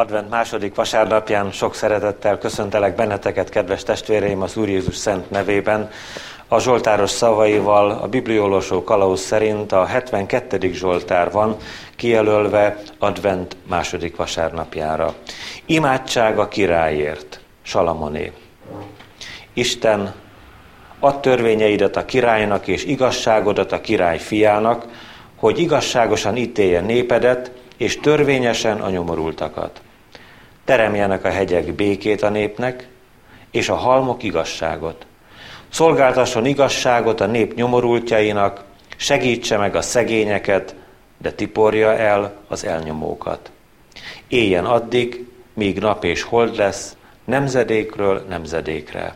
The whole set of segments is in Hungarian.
Advent második vasárnapján sok szeretettel köszöntelek benneteket, kedves testvéreim, az Úr Jézus szent nevében. A Zsoltáros szavaival a bibliolósó kalauz szerint a 72. Zsoltár van kijelölve Advent második vasárnapjára. Imádság a királyért, Salamoné. Isten, ad törvényeidet a királynak és igazságodat a király fiának, hogy igazságosan ítélje népedet, és törvényesen a nyomorultakat. Teremjenek a hegyek békét a népnek, és a halmok igazságot. Szolgáltasson igazságot a nép nyomorultjainak, segítse meg a szegényeket, de tiporja el az elnyomókat. Éljen addig, míg nap és hold lesz, nemzedékről nemzedékre.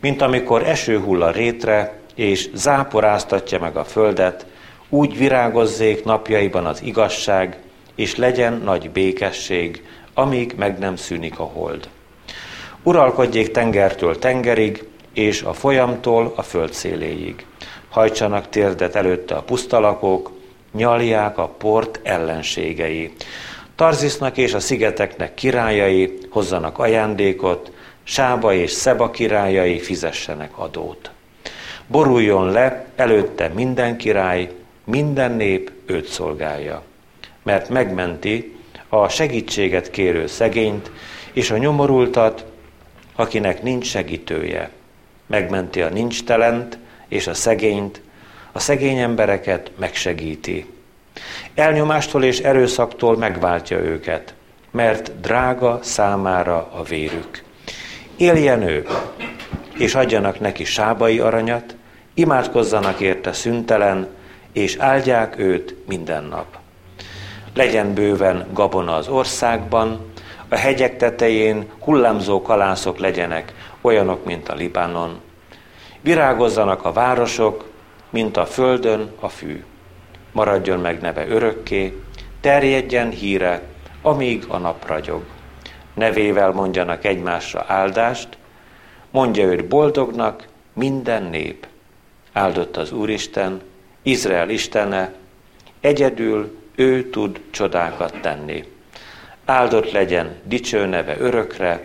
Mint amikor eső hull a rétre, és záporáztatja meg a földet, úgy virágozzék napjaiban az igazság, és legyen nagy békesség, amíg meg nem szűnik a hold. Uralkodjék tengertől tengerig, és a folyamtól a föld széléig. Hajtsanak térdet előtte a pusztalakok, nyalják a port ellenségei. Tarzisznak és a szigeteknek királyai hozzanak ajándékot, Sába és Szeba királyai fizessenek adót. Boruljon le előtte minden király, minden nép őt szolgálja mert megmenti a segítséget kérő szegényt és a nyomorultat, akinek nincs segítője. Megmenti a nincs telent és a szegényt, a szegény embereket megsegíti. Elnyomástól és erőszaktól megváltja őket, mert drága számára a vérük. Éljen ő, és adjanak neki sábai aranyat, imádkozzanak érte szüntelen, és áldják őt minden nap legyen bőven gabona az országban, a hegyek tetején hullámzó kalászok legyenek, olyanok, mint a Libanon. Virágozzanak a városok, mint a földön a fű. Maradjon meg neve örökké, terjedjen híre, amíg a nap ragyog. Nevével mondjanak egymásra áldást, mondja őt boldognak minden nép. Áldott az Úristen, Izrael Istene, egyedül ő tud csodákat tenni. Áldott legyen dicső neve örökre,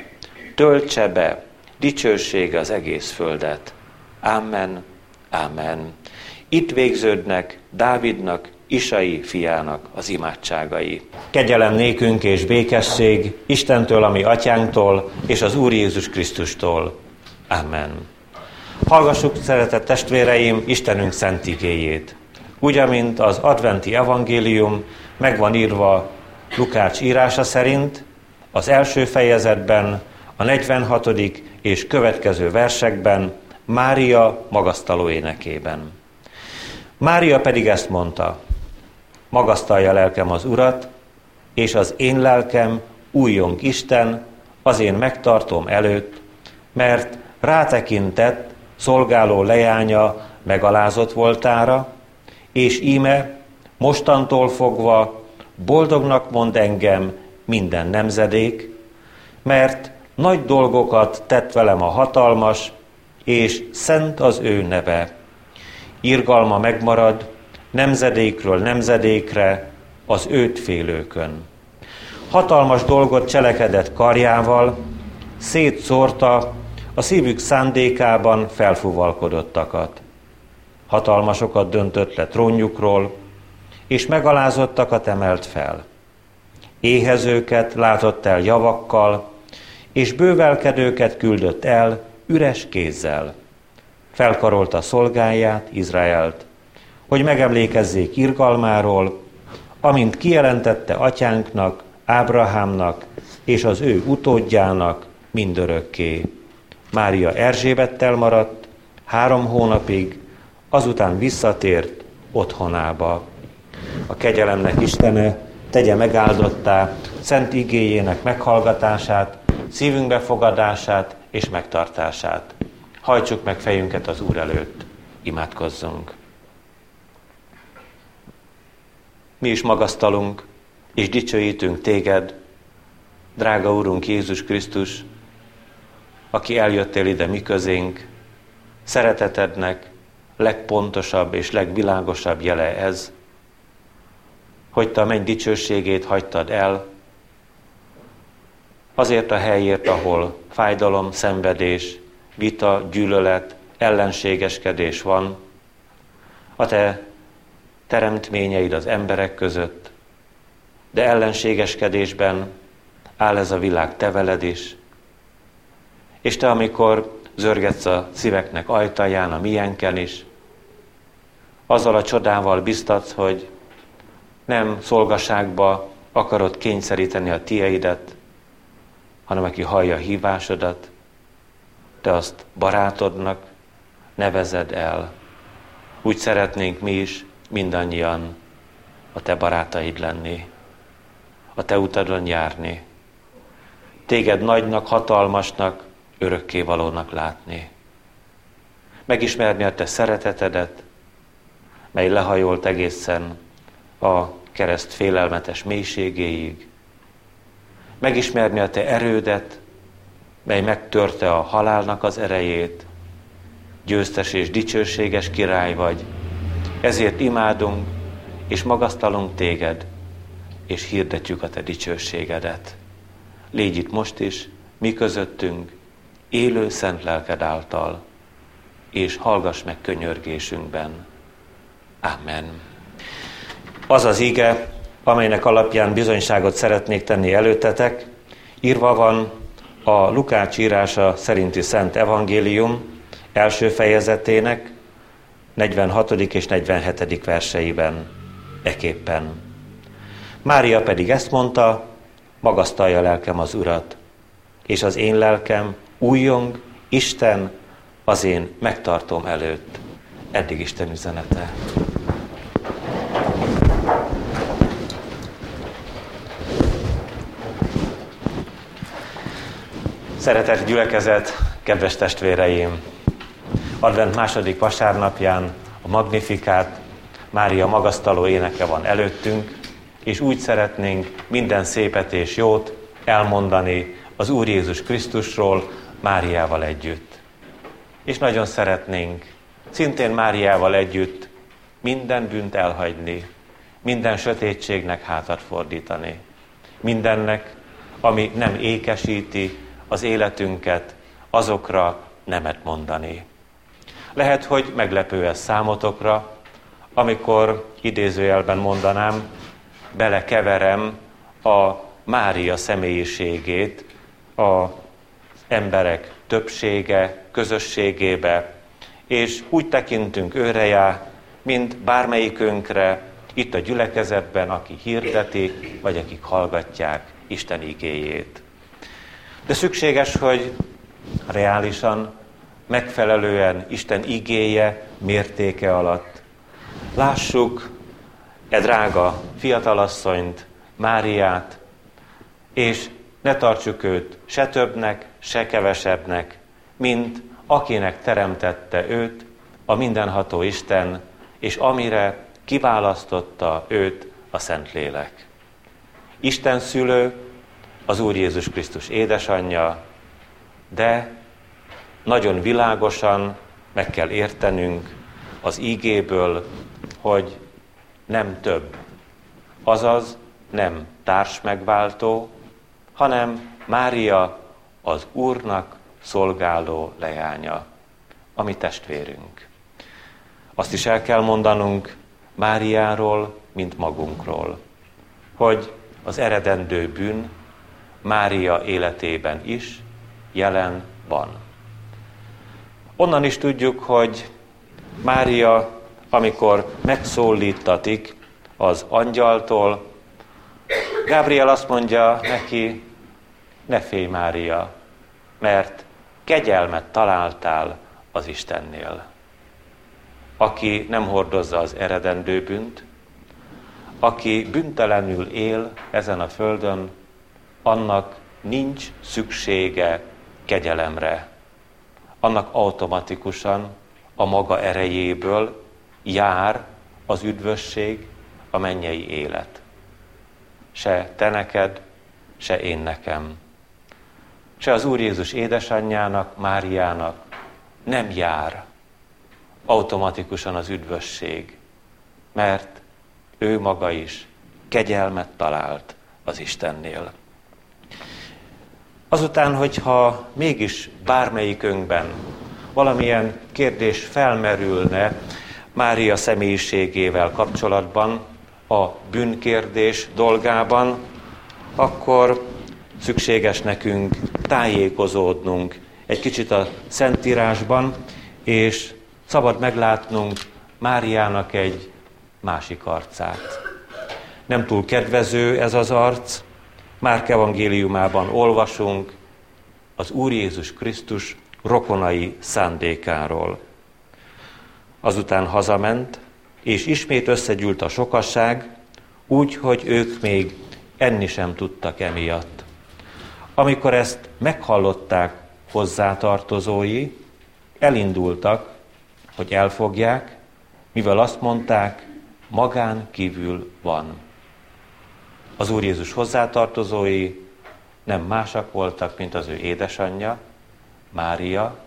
töltse be dicsősége az egész földet. Amen, amen. Itt végződnek Dávidnak, Isai fiának az imádságai. Kegyelem nékünk és békesség Istentől, ami atyánktól, és az Úr Jézus Krisztustól. Amen. Hallgassuk, szeretett testvéreim, Istenünk szent igéjét. Úgy, amint az adventi evangélium meg van írva Lukács írása szerint, az első fejezetben, a 46. és következő versekben, Mária magasztaló énekében. Mária pedig ezt mondta, magasztalja lelkem az Urat, és az én lelkem újjong Isten, az én megtartom előtt, mert rátekintett szolgáló leánya megalázott voltára, és íme mostantól fogva boldognak mond engem minden nemzedék, mert nagy dolgokat tett velem a hatalmas, és szent az ő neve. Irgalma megmarad nemzedékről nemzedékre az őt félőkön. Hatalmas dolgot cselekedett karjával, szétszórta a szívük szándékában felfuvalkodottakat hatalmasokat döntött le trónjukról, és megalázottakat emelt fel. Éhezőket látott el javakkal, és bővelkedőket küldött el üres kézzel. Felkarolta szolgáját, Izraelt, hogy megemlékezzék irgalmáról, amint kijelentette atyánknak, Ábrahámnak és az ő utódjának mindörökké. Mária Erzsébettel maradt három hónapig, azután visszatért otthonába. A kegyelemnek Istene tegye megáldottá szent igéjének meghallgatását, szívünk befogadását és megtartását. Hajtsuk meg fejünket az Úr előtt, imádkozzunk. Mi is magasztalunk és dicsőítünk téged, drága Úrunk Jézus Krisztus, aki eljöttél ide mi közénk, szeretetednek, legpontosabb és legvilágosabb jele ez, hogy te a menny dicsőségét hagytad el, azért a helyért, ahol fájdalom, szenvedés, vita, gyűlölet, ellenségeskedés van, a te teremtményeid az emberek között, de ellenségeskedésben áll ez a világ te veled is, és te, amikor zörgetsz a szíveknek ajtaján, a milyenken is, azzal a csodával biztatsz, hogy nem szolgaságba akarod kényszeríteni a tieidet, hanem aki hallja a hívásodat, te azt barátodnak nevezed el. Úgy szeretnénk mi is mindannyian a te barátaid lenni, a te utadon járni, téged nagynak, hatalmasnak, örökkévalónak látni. Megismerni a te szeretetedet, mely lehajolt egészen a kereszt félelmetes mélységéig. Megismerni a te erődet, mely megtörte a halálnak az erejét. Győztes és dicsőséges király vagy. Ezért imádunk és magasztalunk téged, és hirdetjük a te dicsőségedet. Légy itt most is, mi közöttünk, élő szent lelked által, és hallgass meg könyörgésünkben. Amen. Az az ige, amelynek alapján bizonyságot szeretnék tenni előtetek, írva van a Lukács írása szerinti Szent Evangélium első fejezetének 46. és 47. verseiben, eképpen. Mária pedig ezt mondta, magasztalja lelkem az Urat, és az én lelkem újjong, Isten az én megtartom előtt. Eddig Isten üzenete. Szeretett gyülekezet, kedves testvéreim! Advent második vasárnapján a Magnifikát, Mária magasztaló éneke van előttünk, és úgy szeretnénk minden szépet és jót elmondani az Úr Jézus Krisztusról Máriával együtt. És nagyon szeretnénk szintén Máriával együtt minden bűnt elhagyni, minden sötétségnek hátat fordítani, mindennek, ami nem ékesíti az életünket, azokra nemet mondani. Lehet, hogy meglepő ez számotokra, amikor idézőjelben mondanám, belekeverem a Mária személyiségét a emberek többsége, közösségébe, és úgy tekintünk őre mint bármelyikünkre itt a gyülekezetben, aki hirdeti, vagy akik hallgatják Isten igéjét. De szükséges, hogy reálisan, megfelelően Isten igéje mértéke alatt lássuk e drága fiatalasszonyt, Máriát, és ne tartsuk őt se többnek, se kevesebbnek, mint akinek teremtette őt a mindenható Isten, és amire kiválasztotta őt a Szentlélek. Isten szülő, az Úr Jézus Krisztus édesanyja, de nagyon világosan meg kell értenünk az ígéből, hogy nem több. Azaz nem társ megváltó, hanem Mária az Úrnak szolgáló leánya, ami testvérünk. Azt is el kell mondanunk Máriáról, mint magunkról, hogy az eredendő bűn Mária életében is jelen van. Onnan is tudjuk, hogy Mária, amikor megszólítatik az angyaltól, Gabriel azt mondja neki, ne félj Mária, mert kegyelmet találtál az Istennél. Aki nem hordozza az eredendő bűnt, aki büntelenül él ezen a földön, annak nincs szüksége kegyelemre. Annak automatikusan a maga erejéből jár az üdvösség, a mennyei élet. Se te neked, se én nekem se az Úr Jézus édesanyjának, Máriának nem jár automatikusan az üdvösség, mert ő maga is kegyelmet talált az Istennél. Azután, hogyha mégis bármelyikünkben valamilyen kérdés felmerülne Mária személyiségével kapcsolatban, a bűnkérdés dolgában, akkor szükséges nekünk tájékozódnunk egy kicsit a Szentírásban, és szabad meglátnunk Máriának egy másik arcát. Nem túl kedvező ez az arc, Márk evangéliumában olvasunk az Úr Jézus Krisztus rokonai szándékáról. Azután hazament, és ismét összegyűlt a sokasság, úgy, hogy ők még enni sem tudtak emiatt. Amikor ezt meghallották hozzátartozói, elindultak, hogy elfogják, mivel azt mondták, magán kívül van. Az Úr Jézus hozzátartozói nem másak voltak, mint az ő édesanyja, Mária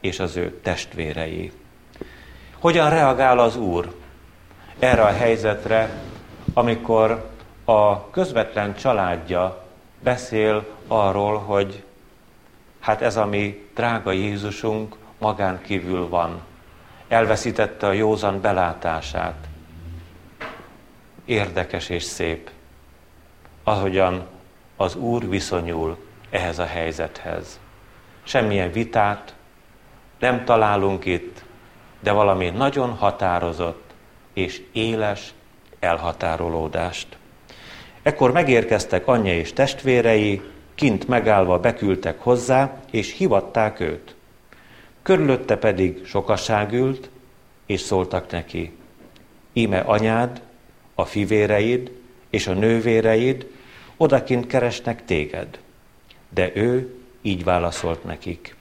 és az ő testvérei. Hogyan reagál az Úr erre a helyzetre, amikor a közvetlen családja beszél arról, hogy hát ez a mi drága Jézusunk magán kívül van. Elveszítette a józan belátását. Érdekes és szép, ahogyan az Úr viszonyul ehhez a helyzethez. Semmilyen vitát nem találunk itt, de valami nagyon határozott és éles elhatárolódást. Ekkor megérkeztek anyja és testvérei, kint megállva beküldtek hozzá, és hivatták őt. Körülötte pedig sokasság ült, és szóltak neki, íme anyád, a fivéreid és a nővéreid odakint keresnek téged. De ő így válaszolt nekik.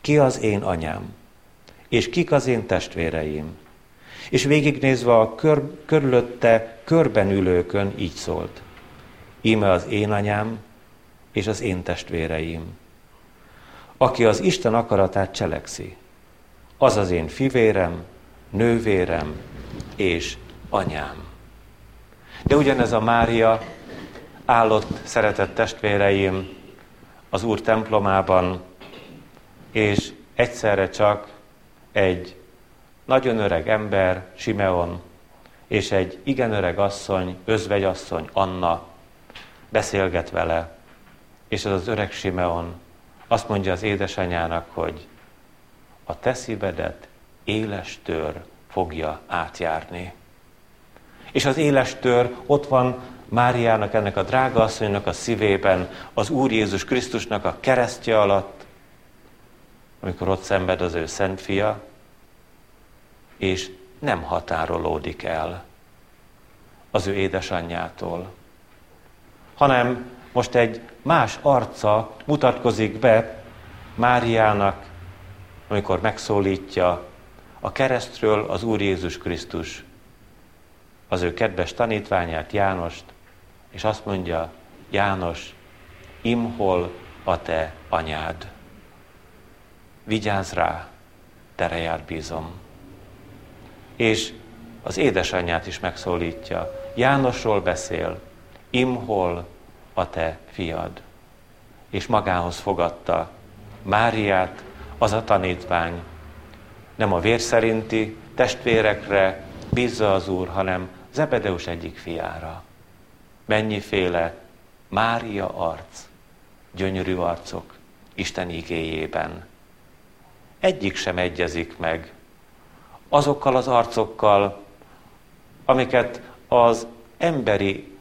Ki az én anyám? És kik az én testvéreim? És végignézve a kör, körülötte körben ülőkön így szólt. Íme az én anyám és az én testvéreim. Aki az Isten akaratát cselekszi, az az én fivérem, nővérem és anyám. De ugyanez a Mária állott szeretett testvéreim az Úr templomában, és egyszerre csak egy nagyon öreg ember, Simeon, és egy igen öreg asszony, özvegyasszony, Anna beszélget vele, és az az öreg Simeon azt mondja az édesanyának, hogy a te szívedet éles tör fogja átjárni. És az éles tör ott van Máriának, ennek a drága asszonynak a szívében, az Úr Jézus Krisztusnak a keresztje alatt, amikor ott szenved az ő szent fia, és nem határolódik el az ő édesanyjától, hanem most egy más arca mutatkozik be Máriának, amikor megszólítja a keresztről az Úr Jézus Krisztus, az ő kedves tanítványát, Jánost, és azt mondja, János, imhol a te anyád. Vigyázz rá, tereját bízom. És az édesanyját is megszólítja. Jánosról beszél, imhol a te fiad. És magához fogadta Máriát, az a tanítvány. Nem a vér szerinti testvérekre bízza az Úr, hanem Zebedeus egyik fiára. Mennyiféle Mária arc, gyönyörű arcok Isten igéjében. Egyik sem egyezik meg azokkal az arcokkal, amiket az emberi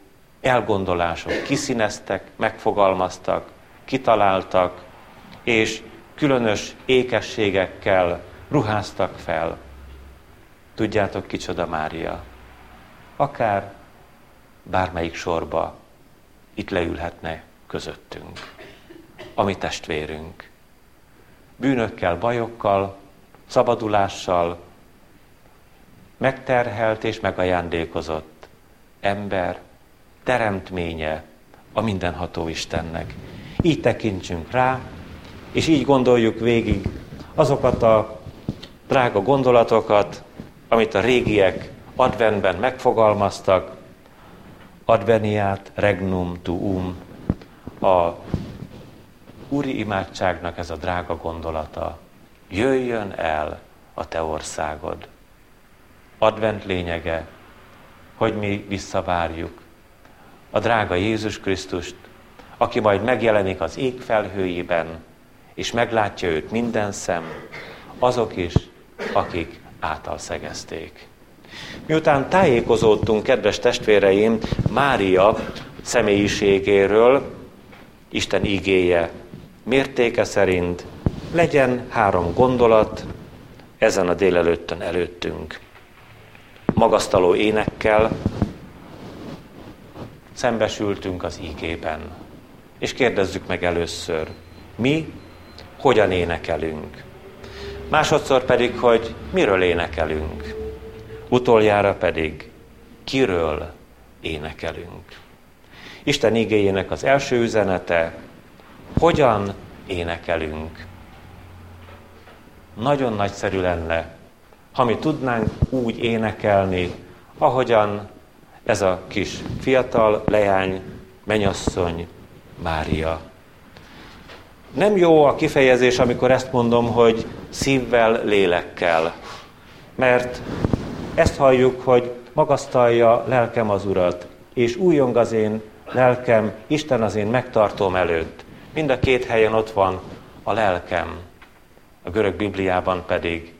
elgondolások kiszíneztek, megfogalmaztak, kitaláltak, és különös ékességekkel ruháztak fel. Tudjátok, kicsoda Mária? Akár bármelyik sorba itt leülhetne közöttünk. A mi testvérünk. Bűnökkel, bajokkal, szabadulással, megterhelt és megajándékozott ember, teremtménye a mindenható Istennek. Így tekintsünk rá, és így gondoljuk végig azokat a drága gondolatokat, amit a régiek adventben megfogalmaztak, adveniát regnum tuum, a úri imádságnak ez a drága gondolata. Jöjjön el a te országod. Advent lényege, hogy mi visszavárjuk a drága Jézus Krisztust, aki majd megjelenik az ég felhőjében, és meglátja őt minden szem, azok is, akik által szegezték. Miután tájékozódtunk, kedves testvéreim, Mária személyiségéről, Isten igéje mértéke szerint legyen három gondolat ezen a délelőttön előttünk. Magasztaló énekkel szembesültünk az ígében. És kérdezzük meg először, mi hogyan énekelünk? Másodszor pedig, hogy miről énekelünk? Utoljára pedig, kiről énekelünk? Isten igényének az első üzenete, hogyan énekelünk. Nagyon nagyszerű lenne, ha mi tudnánk úgy énekelni, ahogyan ez a kis fiatal leány, menyasszony, Mária. Nem jó a kifejezés, amikor ezt mondom, hogy szívvel, lélekkel. Mert ezt halljuk, hogy magasztalja lelkem az Urat, és újjong az én lelkem, Isten az én megtartóm előtt. Mind a két helyen ott van a lelkem. A görög Bibliában pedig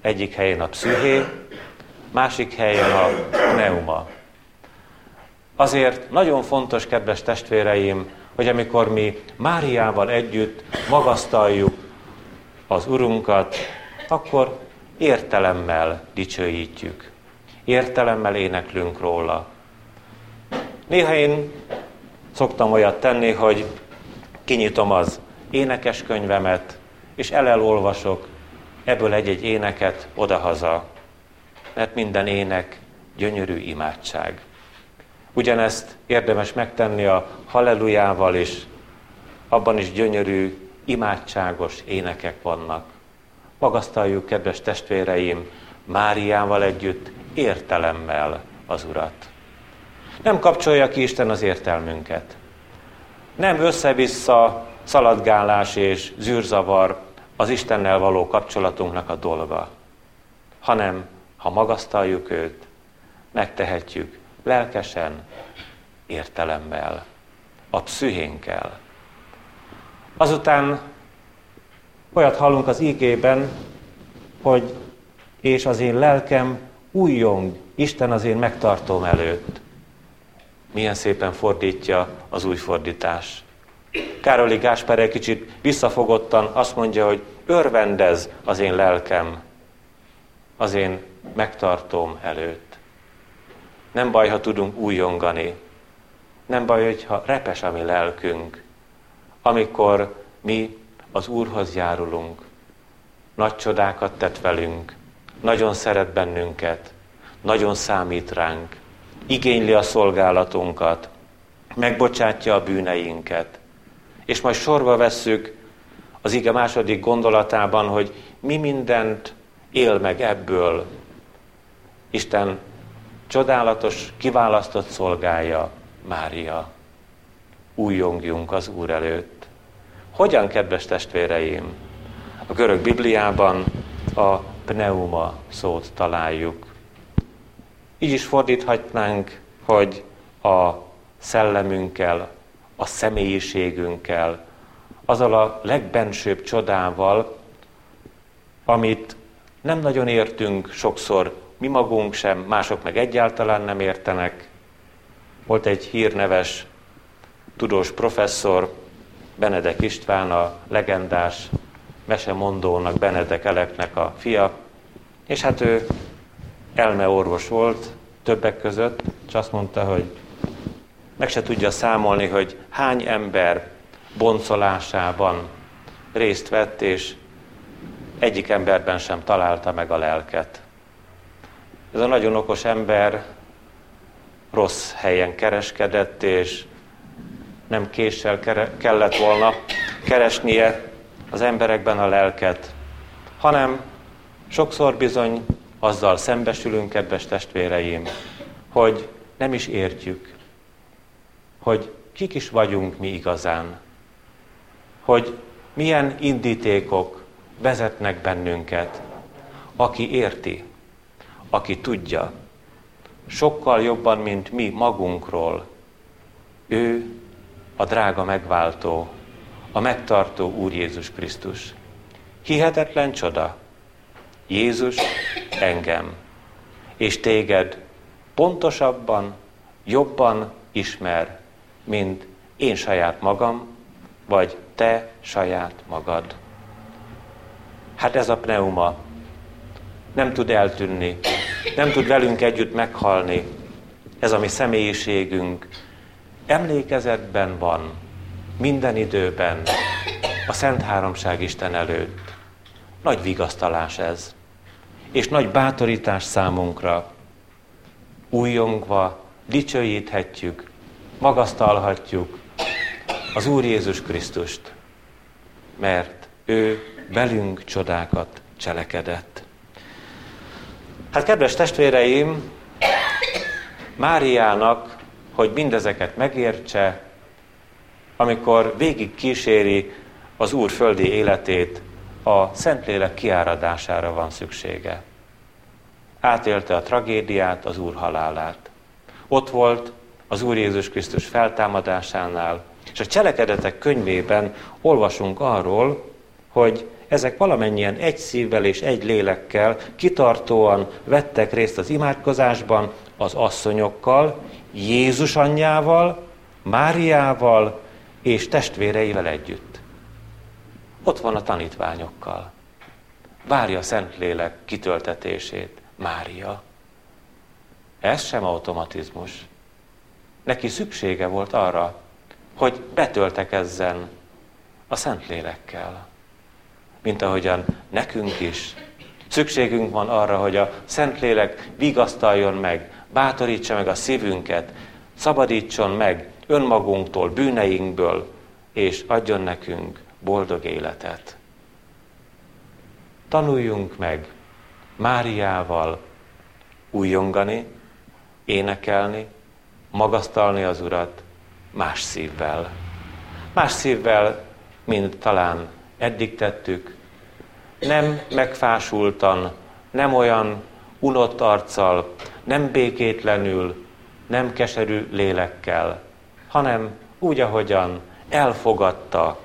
egyik helyen a psziché, másik helyen a pneuma. Azért nagyon fontos, kedves testvéreim, hogy amikor mi Máriával együtt magasztaljuk az Urunkat, akkor értelemmel dicsőítjük. Értelemmel éneklünk róla. Néha én szoktam olyat tenni, hogy kinyitom az énekeskönyvemet, és elolvasok ebből egy-egy éneket odahaza, mert minden ének gyönyörű imádság. Ugyanezt érdemes megtenni a hallelujával is, abban is gyönyörű, imádságos énekek vannak. Magasztaljuk, kedves testvéreim, Máriával együtt, értelemmel az Urat. Nem kapcsolja ki Isten az értelmünket. Nem össze-vissza szaladgálás és zűrzavar az Istennel való kapcsolatunknak a dolga, hanem ha magasztaljuk őt, megtehetjük lelkesen, értelemmel, a pszühénkkel. Azután olyat hallunk az ígében, hogy és az én lelkem újjong, Isten az én megtartóm előtt. Milyen szépen fordítja az új fordítás. Károli Gáspár egy kicsit visszafogottan azt mondja, hogy örvendez az én lelkem, az én megtartóm előtt. Nem baj, ha tudunk újongani. Nem baj, hogyha repes a mi lelkünk, amikor mi az Úrhoz járulunk. Nagy csodákat tett velünk, nagyon szeret bennünket, nagyon számít ránk, igényli a szolgálatunkat, megbocsátja a bűneinket. És majd sorba vesszük az ige második gondolatában, hogy mi mindent él meg ebből. Isten csodálatos, kiválasztott szolgája, Mária. Újjongjunk az Úr előtt. Hogyan, kedves testvéreim? A görög Bibliában a pneuma szót találjuk. Így is fordíthatnánk, hogy a szellemünkkel, a személyiségünkkel, azzal a legbensőbb csodával, amit nem nagyon értünk sokszor mi magunk sem, mások meg egyáltalán nem értenek. Volt egy hírneves tudós professzor, Benedek István, a legendás mesemondónak, Benedek Eleknek a fia, és hát ő elmeorvos volt többek között, és azt mondta, hogy meg se tudja számolni, hogy hány ember boncolásában részt vett, és egyik emberben sem találta meg a lelket. Ez a nagyon okos ember rossz helyen kereskedett, és nem késsel kellett volna keresnie az emberekben a lelket, hanem sokszor bizony azzal szembesülünk, kedves testvéreim, hogy nem is értjük, hogy kik is vagyunk mi igazán, hogy milyen indítékok vezetnek bennünket. Aki érti, aki tudja, sokkal jobban, mint mi magunkról, ő a drága megváltó, a megtartó Úr Jézus Krisztus. Hihetetlen csoda. Jézus engem és téged pontosabban, jobban ismer, mint én saját magam, vagy te saját magad. Hát ez a pneuma nem tud eltűnni, nem tud velünk együtt meghalni. Ez a mi személyiségünk emlékezetben van, minden időben, a Szent Háromság Isten előtt. Nagy vigasztalás ez, és nagy bátorítás számunkra. Újongva dicsőíthetjük, magasztalhatjuk az Úr Jézus Krisztust, mert ő velünk csodákat cselekedett. Hát kedves testvéreim, Máriának, hogy mindezeket megértse, amikor végig kíséri az Úr földi életét, a Szentlélek kiáradására van szüksége. Átélte a tragédiát, az Úr halálát. Ott volt az Úr Jézus Krisztus feltámadásánál, és a cselekedetek könyvében olvasunk arról, hogy ezek valamennyien egy szívvel és egy lélekkel kitartóan vettek részt az imádkozásban, az asszonyokkal, Jézus anyjával, Máriával és testvéreivel együtt. Ott van a tanítványokkal. Várja a Szentlélek kitöltetését. Mária. Ez sem automatizmus. Neki szüksége volt arra, hogy betöltekezzen a Szentlélekkel. Mint ahogyan nekünk is. Szükségünk van arra, hogy a Szentlélek vigasztaljon meg, bátorítsa meg a szívünket, szabadítson meg önmagunktól, bűneinkből, és adjon nekünk boldog életet. Tanuljunk meg Máriával újongani, énekelni, magasztalni az Urat más szívvel. Más szívvel, mint talán eddig tettük, nem megfásultan, nem olyan unott arccal, nem békétlenül, nem keserű lélekkel, hanem úgy, ahogyan elfogadta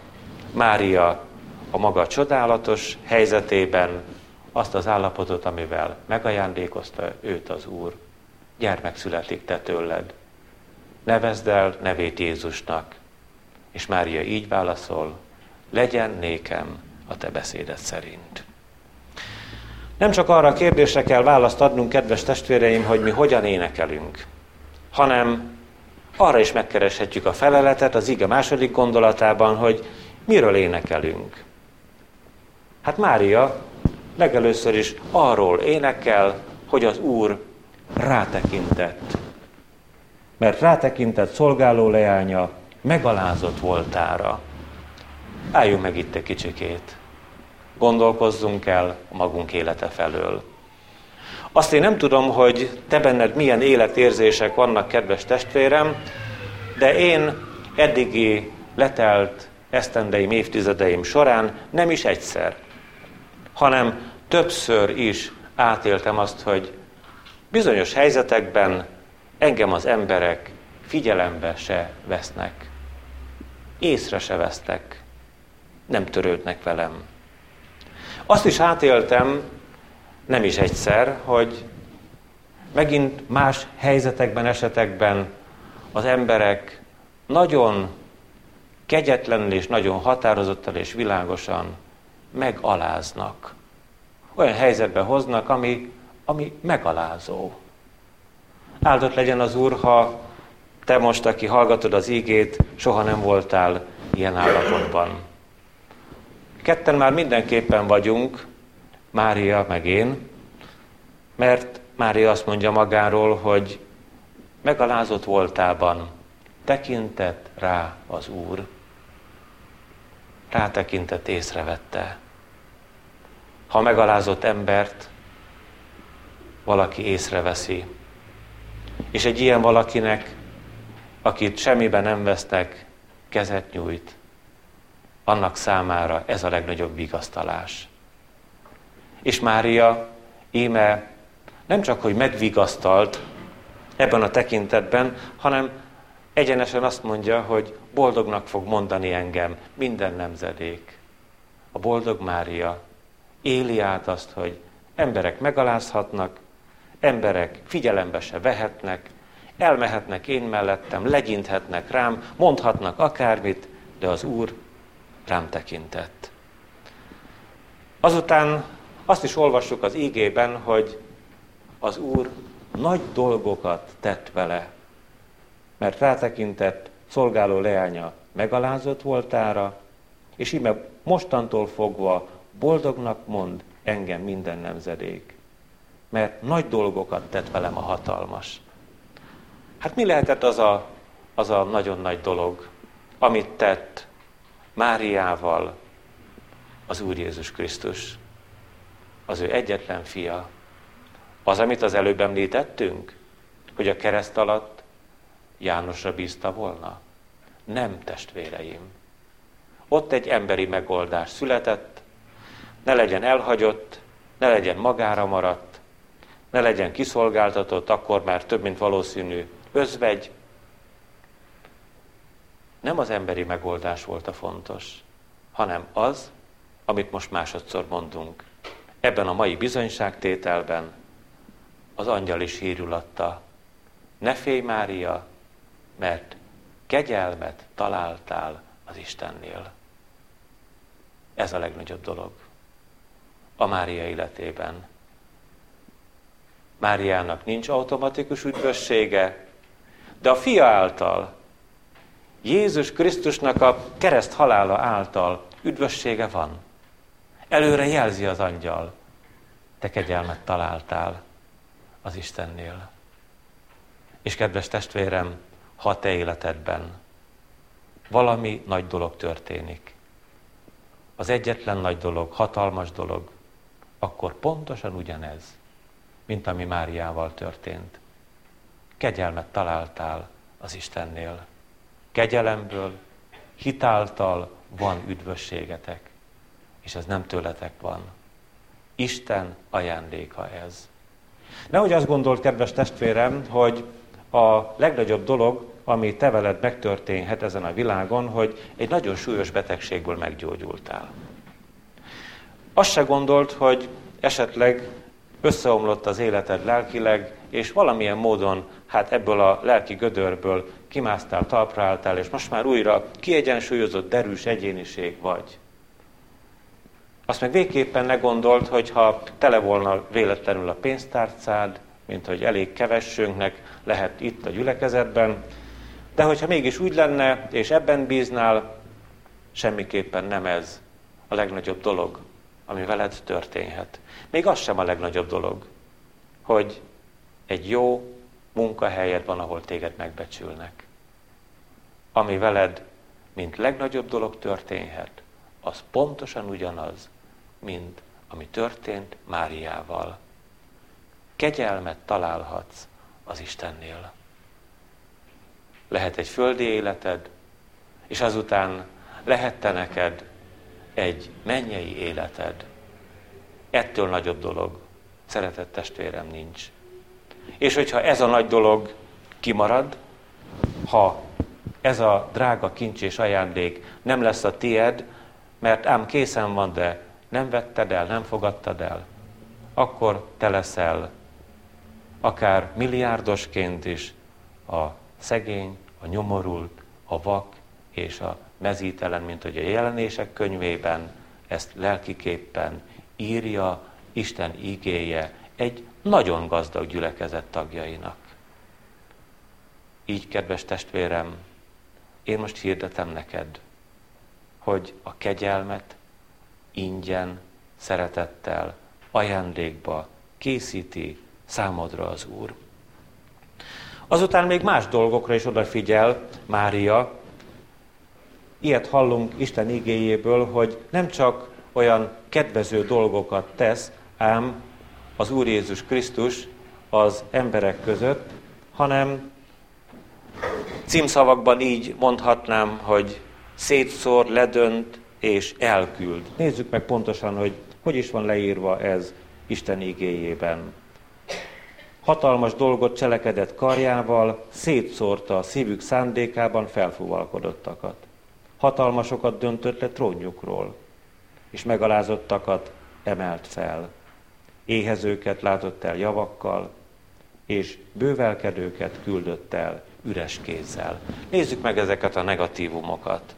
Mária a maga csodálatos helyzetében azt az állapotot, amivel megajándékozta őt az Úr. Gyermek születik te tőled. Nevezd el nevét Jézusnak. És Mária így válaszol, legyen nékem a te beszéded szerint. Nem csak arra a kérdésre kell választ adnunk, kedves testvéreim, hogy mi hogyan énekelünk, hanem arra is megkereshetjük a feleletet az ige második gondolatában, hogy miről énekelünk. Hát Mária legelőször is arról énekel, hogy az Úr rátekintett. Mert rátekintett szolgáló leánya megalázott voltára. Álljunk meg itt egy kicsikét. Gondolkozzunk el magunk élete felől. Azt én nem tudom, hogy te benned milyen életérzések vannak, kedves testvérem, de én eddigi letelt esztendeim, évtizedeim során nem is egyszer, hanem többször is átéltem azt, hogy bizonyos helyzetekben engem az emberek figyelembe se vesznek. Észre se vesztek. Nem törődnek velem. Azt is átéltem, nem is egyszer, hogy megint más helyzetekben, esetekben az emberek nagyon kegyetlenül és nagyon határozottan és világosan megaláznak. Olyan helyzetbe hoznak, ami, ami megalázó. Áldott legyen az Úr, ha te most, aki hallgatod az ígét, soha nem voltál ilyen állapotban. Ketten már mindenképpen vagyunk, Mária meg én, mert Mária azt mondja magáról, hogy megalázott voltában tekintett rá az Úr. Rátekintett, észrevette. Ha megalázott embert valaki észreveszi, és egy ilyen valakinek, akit semmiben nem vesztek, kezet nyújt, annak számára ez a legnagyobb vigasztalás. És Mária íme nem csak, hogy megvigasztalt ebben a tekintetben, hanem egyenesen azt mondja, hogy boldognak fog mondani engem minden nemzedék. A boldog Mária éli át azt, hogy emberek megalázhatnak, emberek figyelembe se vehetnek, elmehetnek én mellettem, legyinthetnek rám, mondhatnak akármit, de az Úr rám tekintett. Azután azt is olvassuk az ígében, hogy az Úr nagy dolgokat tett vele, mert rátekintett szolgáló leánya megalázott voltára, és íme mostantól fogva boldognak mond engem minden nemzedék, mert nagy dolgokat tett velem a hatalmas. Hát mi lehetett az a, az a nagyon nagy dolog, amit tett Máriával az Úr Jézus Krisztus, az ő egyetlen fia. Az, amit az előbb említettünk, hogy a kereszt alatt Jánosra bízta volna. Nem, testvéreim. Ott egy emberi megoldás született, ne legyen elhagyott, ne legyen magára maradt, ne legyen kiszolgáltatott, akkor már több, mint valószínű özvegy. Nem az emberi megoldás volt a fontos, hanem az, amit most másodszor mondunk. Ebben a mai bizonyságtételben az angyal is hírül adta. Ne félj, Mária, mert kegyelmet találtál az Istennél. Ez a legnagyobb dolog a Mária életében. Máriának nincs automatikus üdvössége, de a fia által, Jézus Krisztusnak a kereszt halála által üdvössége van. Előre jelzi az angyal, te kegyelmet találtál az Istennél. És kedves testvérem, ha te életedben valami nagy dolog történik, az egyetlen nagy dolog, hatalmas dolog, akkor pontosan ugyanez, mint ami Máriával történt. Kegyelmet találtál az Istennél. Kegyelemből, hitáltal van üdvösségetek, és ez nem tőletek van. Isten ajándéka ez. Nehogy azt gondolt, kedves testvérem, hogy a legnagyobb dolog, ami te veled megtörténhet ezen a világon, hogy egy nagyon súlyos betegségből meggyógyultál. Azt se gondolt, hogy esetleg összeomlott az életed lelkileg, és valamilyen módon, hát ebből a lelki gödörből kimásztál, talpra és most már újra kiegyensúlyozott, derűs egyéniség vagy. Azt meg végképpen ne gondolt, hogy ha tele volna véletlenül a pénztárcád, mint hogy elég kevessünknek lehet itt a gyülekezetben, de hogyha mégis úgy lenne, és ebben bíznál, semmiképpen nem ez a legnagyobb dolog, ami veled történhet. Még az sem a legnagyobb dolog, hogy egy jó munkahelyed van, ahol téged megbecsülnek. Ami veled, mint legnagyobb dolog történhet, az pontosan ugyanaz, mint ami történt Máriával. Kegyelmet találhatsz az Istennél. Lehet egy földi életed, és azután lehet te neked egy mennyei életed. Ettől nagyobb dolog, szeretett testvérem, nincs. És hogyha ez a nagy dolog kimarad, ha ez a drága kincs és ajándék nem lesz a tied, mert ám készen van, de nem vetted el, nem fogadtad el, akkor te leszel akár milliárdosként is a szegény, a nyomorult, a vak és a mezítelen, mint hogy a jelenések könyvében ezt lelkiképpen írja Isten ígéje egy nagyon gazdag gyülekezet tagjainak. Így, kedves testvérem, én most hirdetem neked, hogy a kegyelmet ingyen, szeretettel, ajándékba készíti számodra az Úr. Azután még más dolgokra is odafigyel Mária, Ilyet hallunk Isten igéjéből, hogy nem csak olyan kedvező dolgokat tesz, ám az Úr Jézus Krisztus az emberek között, hanem címszavakban így mondhatnám, hogy szétszór, ledönt, és elküld. Nézzük meg pontosan, hogy hogy is van leírva ez Isten igéjében. Hatalmas dolgot cselekedett karjával, szétszórta a szívük szándékában felfúvalkodottakat. Hatalmasokat döntött le trónjukról, és megalázottakat emelt fel. Éhezőket látott el javakkal, és bővelkedőket küldött el üres kézzel. Nézzük meg ezeket a negatívumokat.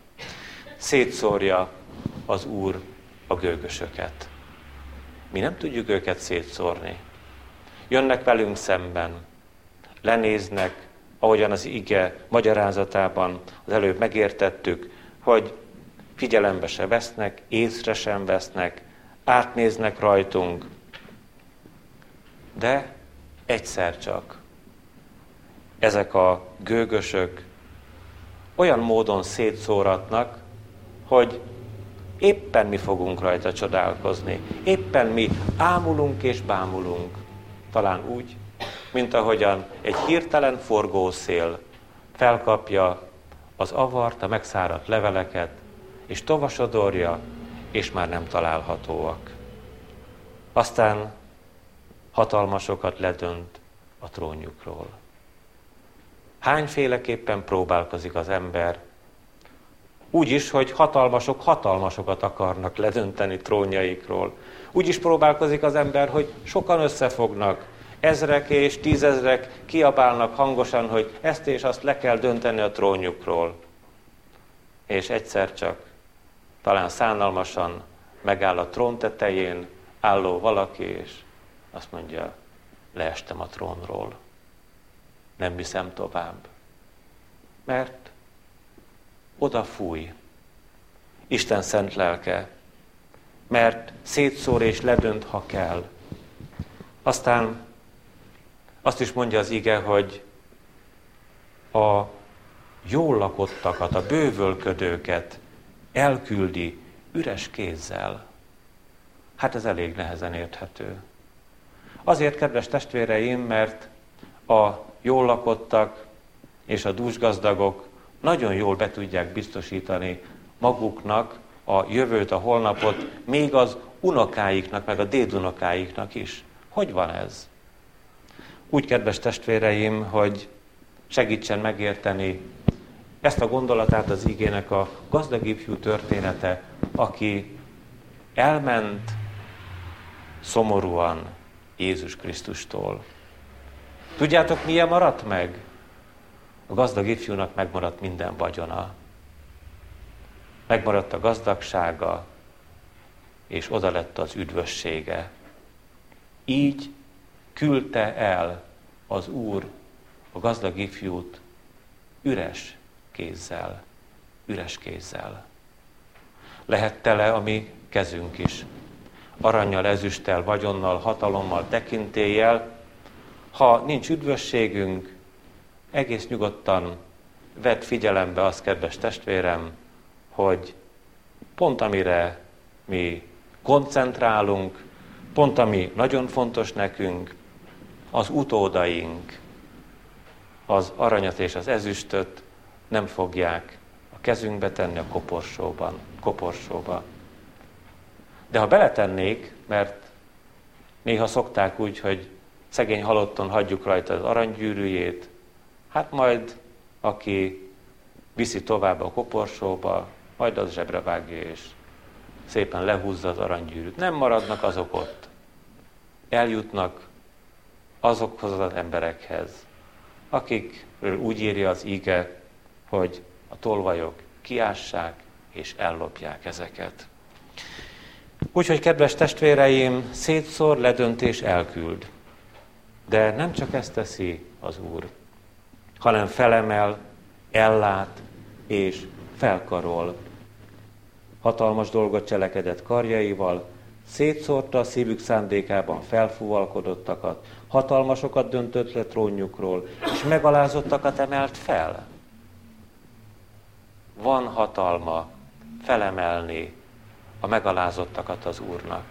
Szétszórja az Úr a gőgösöket. Mi nem tudjuk őket szétszórni. Jönnek velünk szemben, lenéznek, ahogyan az ige magyarázatában az előbb megértettük, hogy figyelembe se vesznek, észre sem vesznek, átnéznek rajtunk, de egyszer csak. Ezek a gőgösök olyan módon szétszóratnak, hogy éppen mi fogunk rajta csodálkozni, éppen mi ámulunk és bámulunk, talán úgy, mint ahogyan egy hirtelen forgó szél felkapja az avart, a megszáradt leveleket, és tovasodorja, és már nem találhatóak. Aztán hatalmasokat ledönt a trónjukról. Hányféleképpen próbálkozik az ember? Úgy is, hogy hatalmasok hatalmasokat akarnak ledönteni trónjaikról. Úgy is próbálkozik az ember, hogy sokan összefognak, ezrek és tízezrek kiabálnak hangosan, hogy ezt és azt le kell dönteni a trónjukról. És egyszer csak, talán szánalmasan megáll a trón tetején álló valaki, és azt mondja, leestem a trónról. Nem viszem tovább. Mert oda fúj Isten szent lelke, mert szétszór és ledönt, ha kell. Aztán azt is mondja az ige, hogy a jól lakottakat, a bővölködőket elküldi üres kézzel. Hát ez elég nehezen érthető. Azért, kedves testvéreim, mert a jól lakottak és a dúsgazdagok nagyon jól be tudják biztosítani maguknak a jövőt, a holnapot, még az unokáiknak, meg a dédunokáiknak is. Hogy van ez? Úgy, kedves testvéreim, hogy segítsen megérteni ezt a gondolatát az igének a gazdag ifjú története, aki elment szomorúan Jézus Krisztustól. Tudjátok, milyen maradt meg? A gazdag ifjúnak megmaradt minden vagyona. Megmaradt a gazdagsága, és oda lett az üdvössége. Így küldte el az Úr a gazdag ifjút üres kézzel, üres kézzel. Lehet tele a mi kezünk is, aranyjal, ezüsttel, vagyonnal, hatalommal, tekintéllyel. Ha nincs üdvösségünk, egész nyugodtan vedd figyelembe azt, kedves testvérem, hogy pont amire mi koncentrálunk, pont ami nagyon fontos nekünk, az utódaink az aranyat és az ezüstöt nem fogják a kezünkbe tenni a koporsóban, koporsóba. De ha beletennék, mert néha szokták úgy, hogy szegény halotton hagyjuk rajta az aranygyűrűjét, hát majd aki viszi tovább a koporsóba, majd az zsebre vágja, és szépen lehúzza az aranygyűrűt. Nem maradnak azok ott. Eljutnak azokhoz az emberekhez, akikről úgy írja az ige, hogy a tolvajok kiássák és ellopják ezeket. Úgyhogy, kedves testvéreim, szétszór, ledöntés elküld. De nem csak ezt teszi az Úr, hanem felemel, ellát és felkarol. Hatalmas dolgot cselekedett karjaival, szétszórta a szívük szándékában felfúvalkodottakat, hatalmasokat döntött le trónjukról, és megalázottakat emelt fel. Van hatalma felemelni a megalázottakat az Úrnak.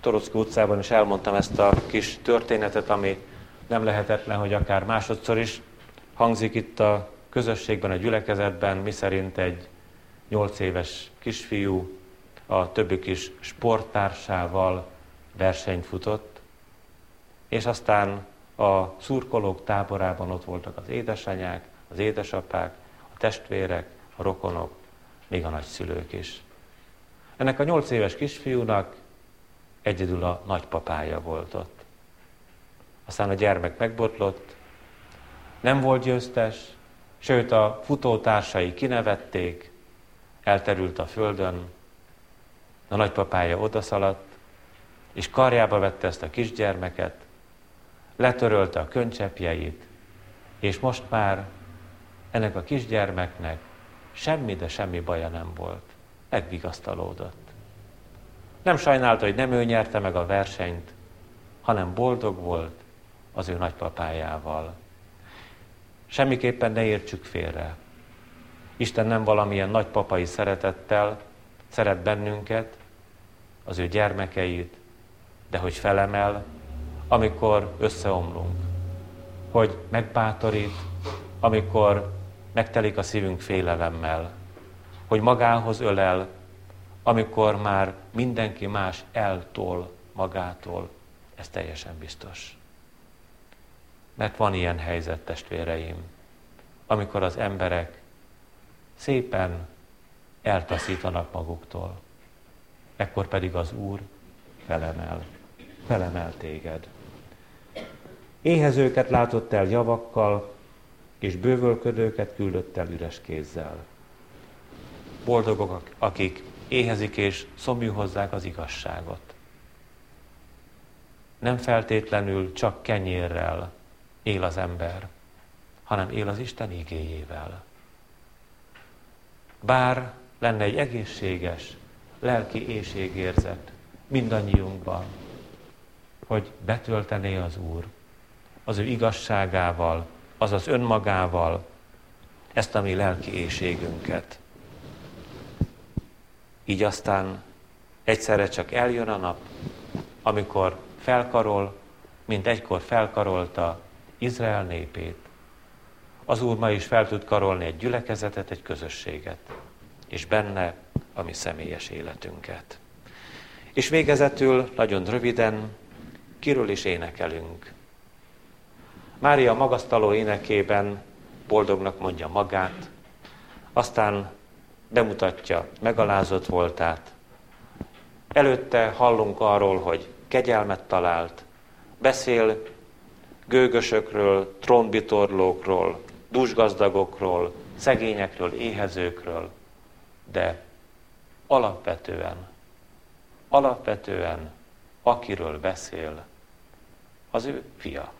Torocki utcában is elmondtam ezt a kis történetet, ami nem lehetetlen, hogy akár másodszor is hangzik itt a közösségben, a gyülekezetben, miszerint egy nyolc éves kisfiú a többi kis sporttársával versenyt futott, és aztán a szurkolók táborában ott voltak az édesanyák, az édesapák, a testvérek, a rokonok, még a nagyszülők is. Ennek a nyolc éves kisfiúnak egyedül a nagypapája volt ott. Aztán a gyermek megbotlott, nem volt győztes, sőt a futótársai kinevették, elterült a földön, a nagypapája odaszaladt, és karjába vette ezt a kisgyermeket, letörölte a könycsepjeit, és most már ennek a kisgyermeknek semmi, de semmi baja nem volt. Megvigasztalódott. Nem sajnálta, hogy nem ő nyerte meg a versenyt, hanem boldog volt az ő nagypapájával. Semmiképpen ne értsük félre. Isten nem valamilyen nagypapai szeretettel szeret bennünket, az ő gyermekeit, de hogy felemel, amikor összeomlunk, hogy megbátorít, amikor megtelik a szívünk félelemmel, hogy magához ölel, amikor már mindenki más eltol magától, ez teljesen biztos. Mert van ilyen helyzet, testvéreim, amikor az emberek szépen eltaszítanak maguktól, ekkor pedig az Úr felemel, felemel téged. Éhezőket látott el javakkal, és bővölködőket küldött el üres kézzel. Boldogok, akik éhezik és szomjú hozzák az igazságot. Nem feltétlenül csak kenyérrel él az ember, hanem él az Isten igéjével. Bár lenne egy egészséges, lelki éjségérzet mindannyiunkban, hogy betöltené az Úr az ő igazságával, azaz önmagával ezt a mi lelki éjségünket. Így aztán egyszerre csak eljön a nap, amikor felkarol, mint egykor felkarolta Izrael népét. Az Úr ma is fel tud karolni egy gyülekezetet, egy közösséget, és benne a mi személyes életünket. És végezetül, nagyon röviden, kiről is énekelünk. Mária magasztaló énekében boldognak mondja magát, aztán bemutatja megalázott voltát. Előtte hallunk arról, hogy kegyelmet talált, beszél gőgösökről, trónbitorlókról, dúsgazdagokról, szegényekről, éhezőkről, de alapvetően, alapvetően akiről beszél, az ő fia,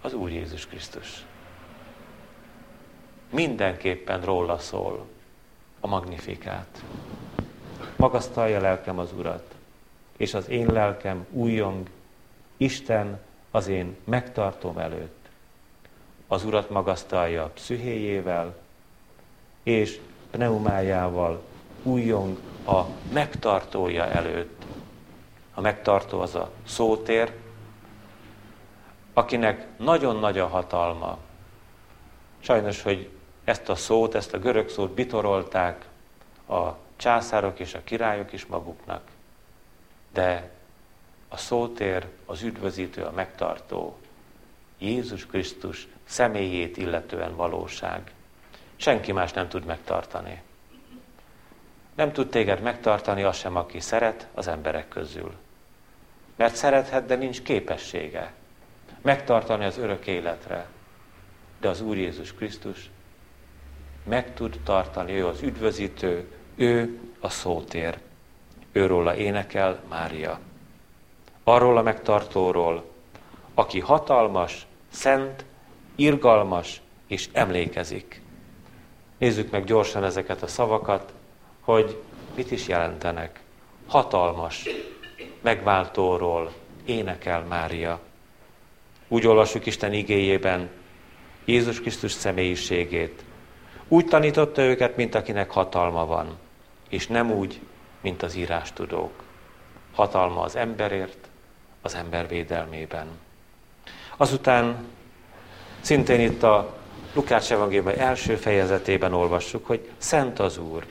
az Úr Jézus Krisztus. Mindenképpen róla szól a magnifikát. Magasztalja lelkem az Urat, és az én lelkem újjong, Isten az én megtartom előtt. Az Urat magasztalja pszichéjével, és pneumájával újjong a megtartója előtt. A megtartó az a szótér, akinek nagyon nagy a hatalma. Sajnos, hogy ezt a szót, ezt a görög szót bitorolták a császárok és a királyok is maguknak. De a szótér, az üdvözítő, a megtartó, Jézus Krisztus személyét illetően valóság. Senki más nem tud megtartani. Nem tud téged megtartani az sem, aki szeret az emberek közül. Mert szerethet, de nincs képessége megtartani az örök életre. De az Úr Jézus Krisztus meg tud tartani, ő az üdvözítő, ő a szótér. Őróla énekel Mária. Arról a megtartóról, aki hatalmas, szent, irgalmas és emlékezik. Nézzük meg gyorsan ezeket a szavakat, hogy mit is jelentenek. Hatalmas, megváltóról énekel Mária. Úgy olvassuk Isten igéjében Jézus Krisztus személyiségét. Úgy tanította őket, mint akinek hatalma van, és nem úgy, mint az írás tudók. Hatalma az emberért, az ember védelmében. Azután szintén itt a Lukács evangélium első fejezetében olvassuk, hogy Szent az Úr.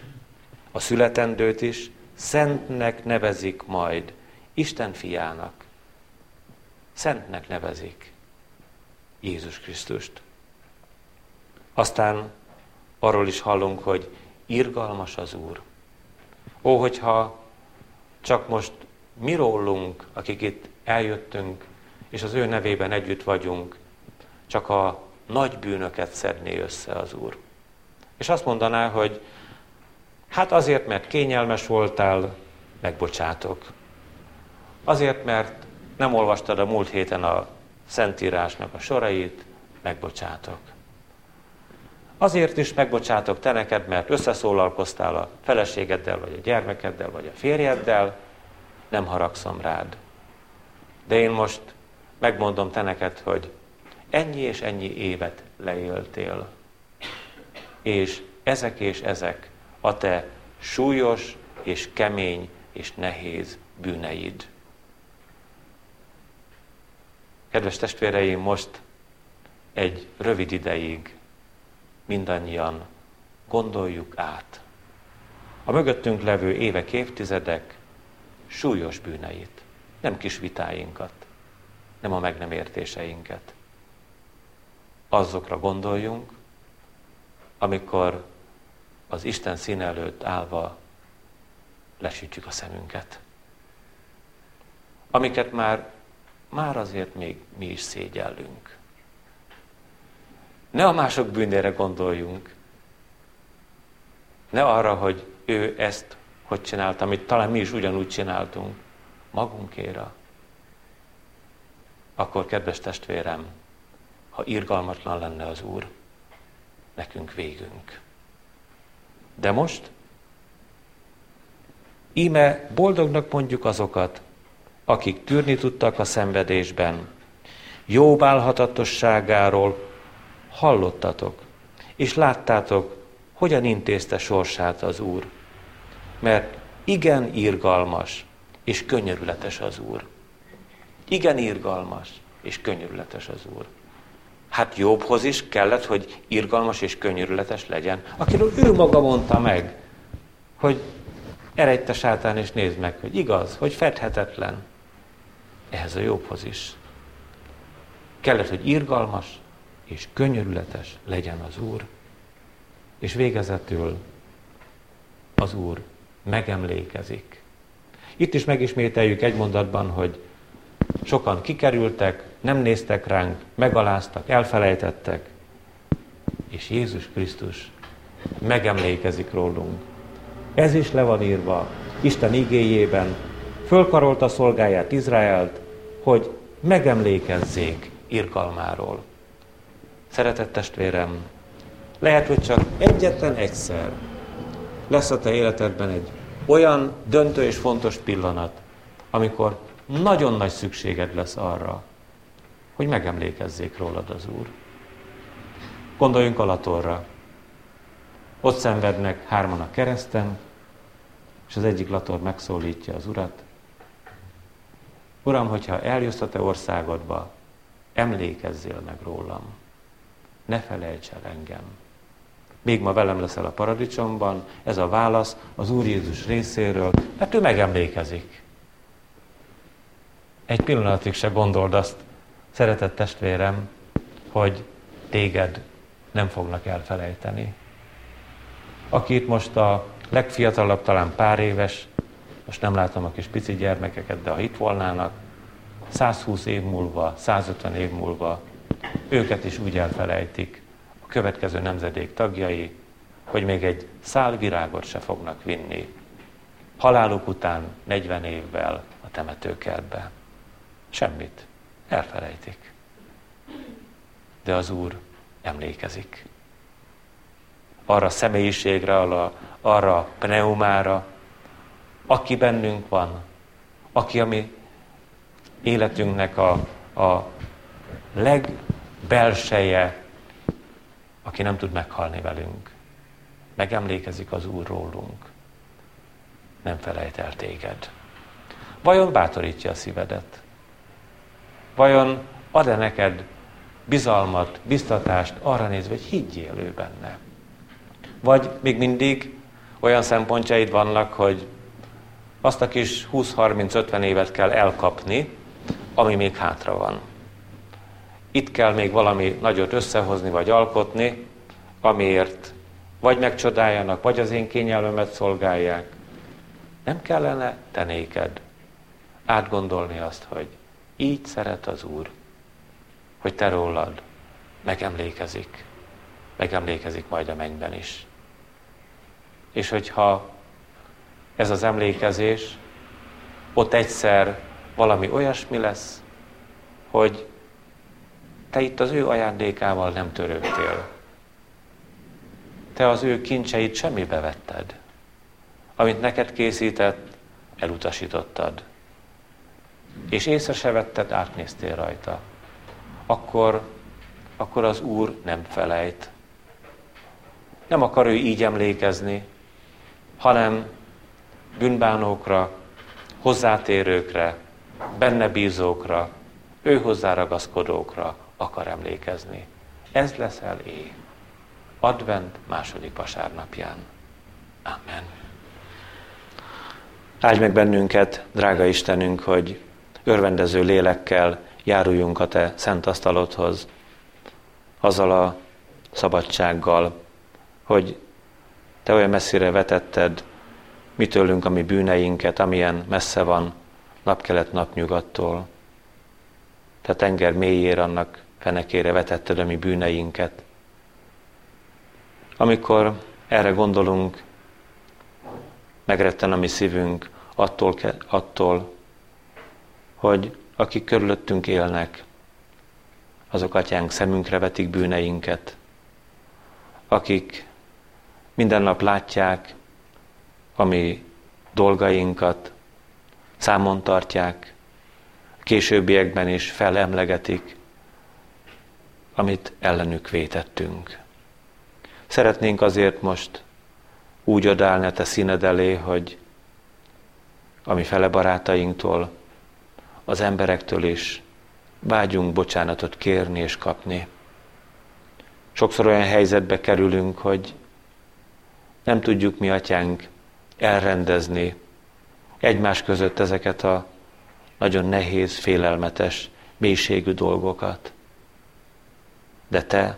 A születendőt is Szentnek nevezik majd, Isten fiának. Szentnek nevezik Jézus Krisztust. Aztán arról is hallunk, hogy irgalmas az Úr. Ó, hogyha csak most mi rólunk, akik itt eljöttünk, és az ő nevében együtt vagyunk, csak a nagy bűnöket szedné össze az Úr. És azt mondaná, hogy hát azért, mert kényelmes voltál, megbocsátok. Azért, mert nem olvastad a múlt héten a Szentírásnak a sorait, megbocsátok. Azért is megbocsátok te neked, mert összeszólalkoztál a feleségeddel, vagy a gyermekeddel, vagy a férjeddel, nem haragszom rád. De én most megmondom te neked, hogy ennyi és ennyi évet leéltél, és ezek és ezek a te súlyos és kemény és nehéz bűneid. Kedves testvéreim, most egy rövid ideig mindannyian gondoljuk át a mögöttünk levő évek, évtizedek súlyos bűneit, nem kis vitáinkat, nem a meg nem értéseinket. Azokra gondoljunk, amikor az Isten szín előtt állva lesütjük a szemünket. Amiket már, már azért még mi is szégyellünk. Ne a mások bűnére gondoljunk. Ne arra, hogy ő ezt hogy csinálta, amit talán mi is ugyanúgy csináltunk. Magunkéra. Akkor, kedves testvérem, ha irgalmatlan lenne az Úr, nekünk végünk. De most íme boldognak mondjuk azokat, akik tűrni tudtak a szenvedésben, jó válhatatosságáról hallottatok, és láttátok, hogyan intézte sorsát az Úr. Mert igen irgalmas és könyörületes az Úr. Igen irgalmas és könyörületes az Úr. Hát Jobbhoz is kellett, hogy irgalmas és könyörületes legyen, akiről ő maga mondta meg, hogy eredj te sátán és nézd meg, hogy igaz, hogy fedhetetlen. Ehhez a Jobbhoz is. Kellett, hogy irgalmas és könyörületes legyen az Úr. És végezetül az Úr megemlékezik. Itt is megismételjük egy mondatban, hogy sokan kikerültek, nem néztek ránk, megaláztak, elfelejtettek, és Jézus Krisztus megemlékezik rólunk. Ez is le van írva Isten igéjében, fölkarolta szolgáját Izraelt, hogy megemlékezzék irgalmáról. Szeretett testvérem, lehet, hogy csak egyetlen egyszer lesz a te életedben egy olyan döntő és fontos pillanat, amikor nagyon nagy szükséged lesz arra, hogy megemlékezzék rólad az Úr. Gondoljunk a latorra. Ott szenvednek hárman a kereszten, és az egyik lator megszólítja az Urat. Uram, hogyha eljössz a te országodba, emlékezzél meg rólam. Ne felejts el engem. Még ma velem leszel a paradicsomban, ez a válasz az Úr Jézus részéről, mert ő megemlékezik. Egy pillanatig se gondold azt, szeretett testvérem, hogy téged nem fognak elfelejteni. Aki itt most a legfiatalabb, talán pár éves, most nem látom a kis pici gyermekeket, de ha itt volnának, 120 év múlva, 150 év múlva őket is úgy elfelejtik a következő nemzedék tagjai, hogy még egy szál virágot se fognak vinni. Haláluk után 40 évvel a temetőkertbe. Semmit. Elfelejtik. De az Úr emlékezik. Arra a személyiségre, arra, arra pneumára, aki bennünk van, aki a mi életünknek a, a legbelseje, aki nem tud meghalni velünk. Megemlékezik az Úr rólunk. Nem felejt el téged. Vajon bátorítja a szívedet? Vajon ad-e neked bizalmat, biztatást arra nézve, hogy higgyél ő benne. Vagy még mindig olyan szempontjaid vannak, hogy azt a kis 20-30-50 évet kell elkapni, ami még hátra van. Itt kell még valami nagyot összehozni, vagy alkotni, amiért vagy megcsodáljanak, vagy az én kényelmemet szolgálják. Nem kellene te néked átgondolni azt, hogy így szeret az Úr, hogy te rólad megemlékezik, megemlékezik majd a mennyben is. És hogyha ez az emlékezés, ott egyszer valami olyasmi lesz, hogy te itt az ő ajándékával nem törődtél. Te az ő kincseit semmibe vetted. Amit neked készített, elutasítottad. És észre se vetted, átnéztél rajta. Akkor, akkor az Úr nem felejt. Nem akar ő így emlékezni, hanem bűnbánókra, hozzátérőkre, benne bízókra, ő hozzáragaszkodókra akar emlékezni. Ez leszel én. Advent második vasárnapján. Amen. Áldj meg bennünket, drága Istenünk, hogy örvendező lélekkel járuljunk a Te szent asztalodhoz, azzal a szabadsággal, hogy Te olyan messzire vetetted mi tőlünk a mi bűneinket, amilyen messze van napkelet napnyugattól. Te tenger mélyére annak fenekére vetetted a mi bűneinket. Amikor erre gondolunk, megretten a mi szívünk attól, attól, hogy akik körülöttünk élnek, azok atyánk szemünkre vetik bűneinket, akik minden nap látják, ami dolgainkat számon tartják, későbbiekben is felemlegetik, amit ellenük vétettünk. Szeretnénk azért most úgy odállni a te színed elé, hogy ami fele barátainktól, az emberektől is vágyunk bocsánatot kérni és kapni. Sokszor olyan helyzetbe kerülünk, hogy nem tudjuk mi, atyánk, elrendezni egymás között ezeket a nagyon nehéz, félelmetes, mélységű dolgokat. De te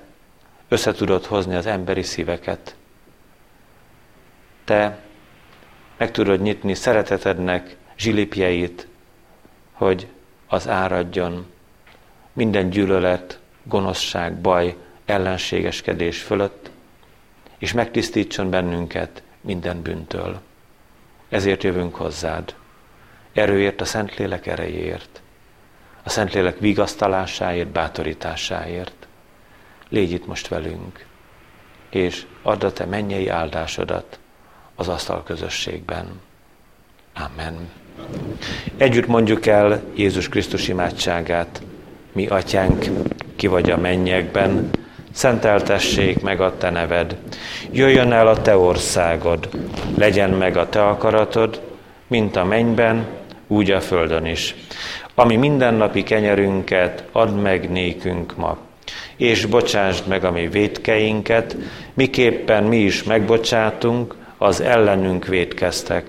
össze tudod hozni az emberi szíveket. Te meg tudod nyitni szeretetednek zsilipjeit, hogy az áradjon minden gyűlölet, gonoszság, baj, ellenségeskedés fölött, és megtisztítson bennünket minden bűntől. Ezért jövünk hozzád. Erőért a Szentlélek erejéért, a Szentlélek vigasztalásáért, bátorításáért. Légy itt most velünk, és add a te mennyei áldásodat az asztal közösségben. Amen. Együtt mondjuk el Jézus Krisztus imádságát. Mi, Atyánk, ki vagy a mennyekben, szenteltessék meg a Te neved. Jöjjön el a Te országod, legyen meg a Te akaratod, mint a mennyben, úgy a földön is. Ami mindennapi kenyerünket add meg nékünk ma, és bocsásd meg a mi védkeinket, miképpen mi is megbocsátunk az ellenünk védkeztek.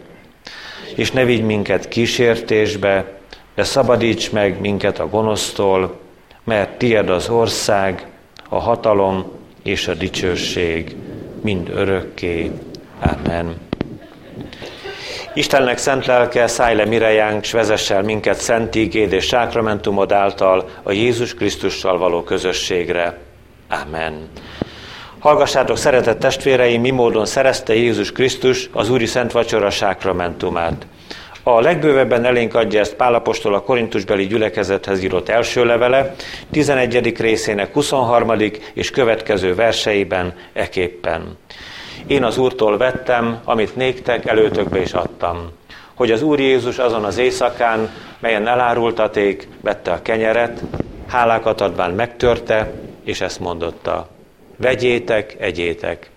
És ne vigy minket kísértésbe, de szabadíts meg minket a gonosztól, mert tied az ország, a hatalom és a dicsőség mind örökké. Amen. Istennek szent lelke, szállj le mirejánk, s vezessel minket szent ígéd és sákramentumod által a Jézus Krisztussal való közösségre. Amen. Hallgassátok, szeretett testvéreim, mi módon szerezte Jézus Krisztus az Úri Szent Vacsora sákramentumát. A legbővebben elénk adja ezt Pálapostól a korintusbeli gyülekezethez írott első levele, 11. részének 23. és következő verseiben eképpen. Én az Úrtól vettem, amit néktek előtökbe is adtam, hogy az Úr Jézus azon az éjszakán, melyen elárultaték, vette a kenyeret, hálákat adván megtörte, és ezt mondotta. Vegyétek, egyétek.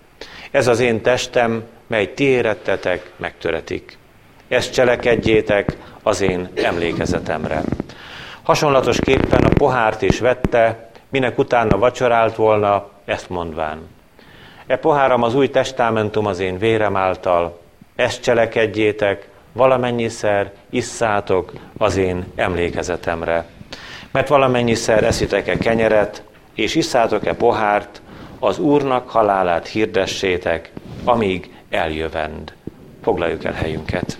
Ez az én testem, mely ti érettetek, megtöretik. Ezt cselekedjétek az én emlékezetemre. Hasonlatosképpen a pohárt is vette, minek utána vacsorált volna, ezt mondván. E poháram az új testamentum az én vérem által, ezt cselekedjétek, valamennyiszer isszátok az én emlékezetemre. Mert valamennyiszer eszitek-e kenyeret, és isszátok-e pohárt, az Úrnak halálát hirdessétek, amíg eljövend. Foglaljuk el helyünket.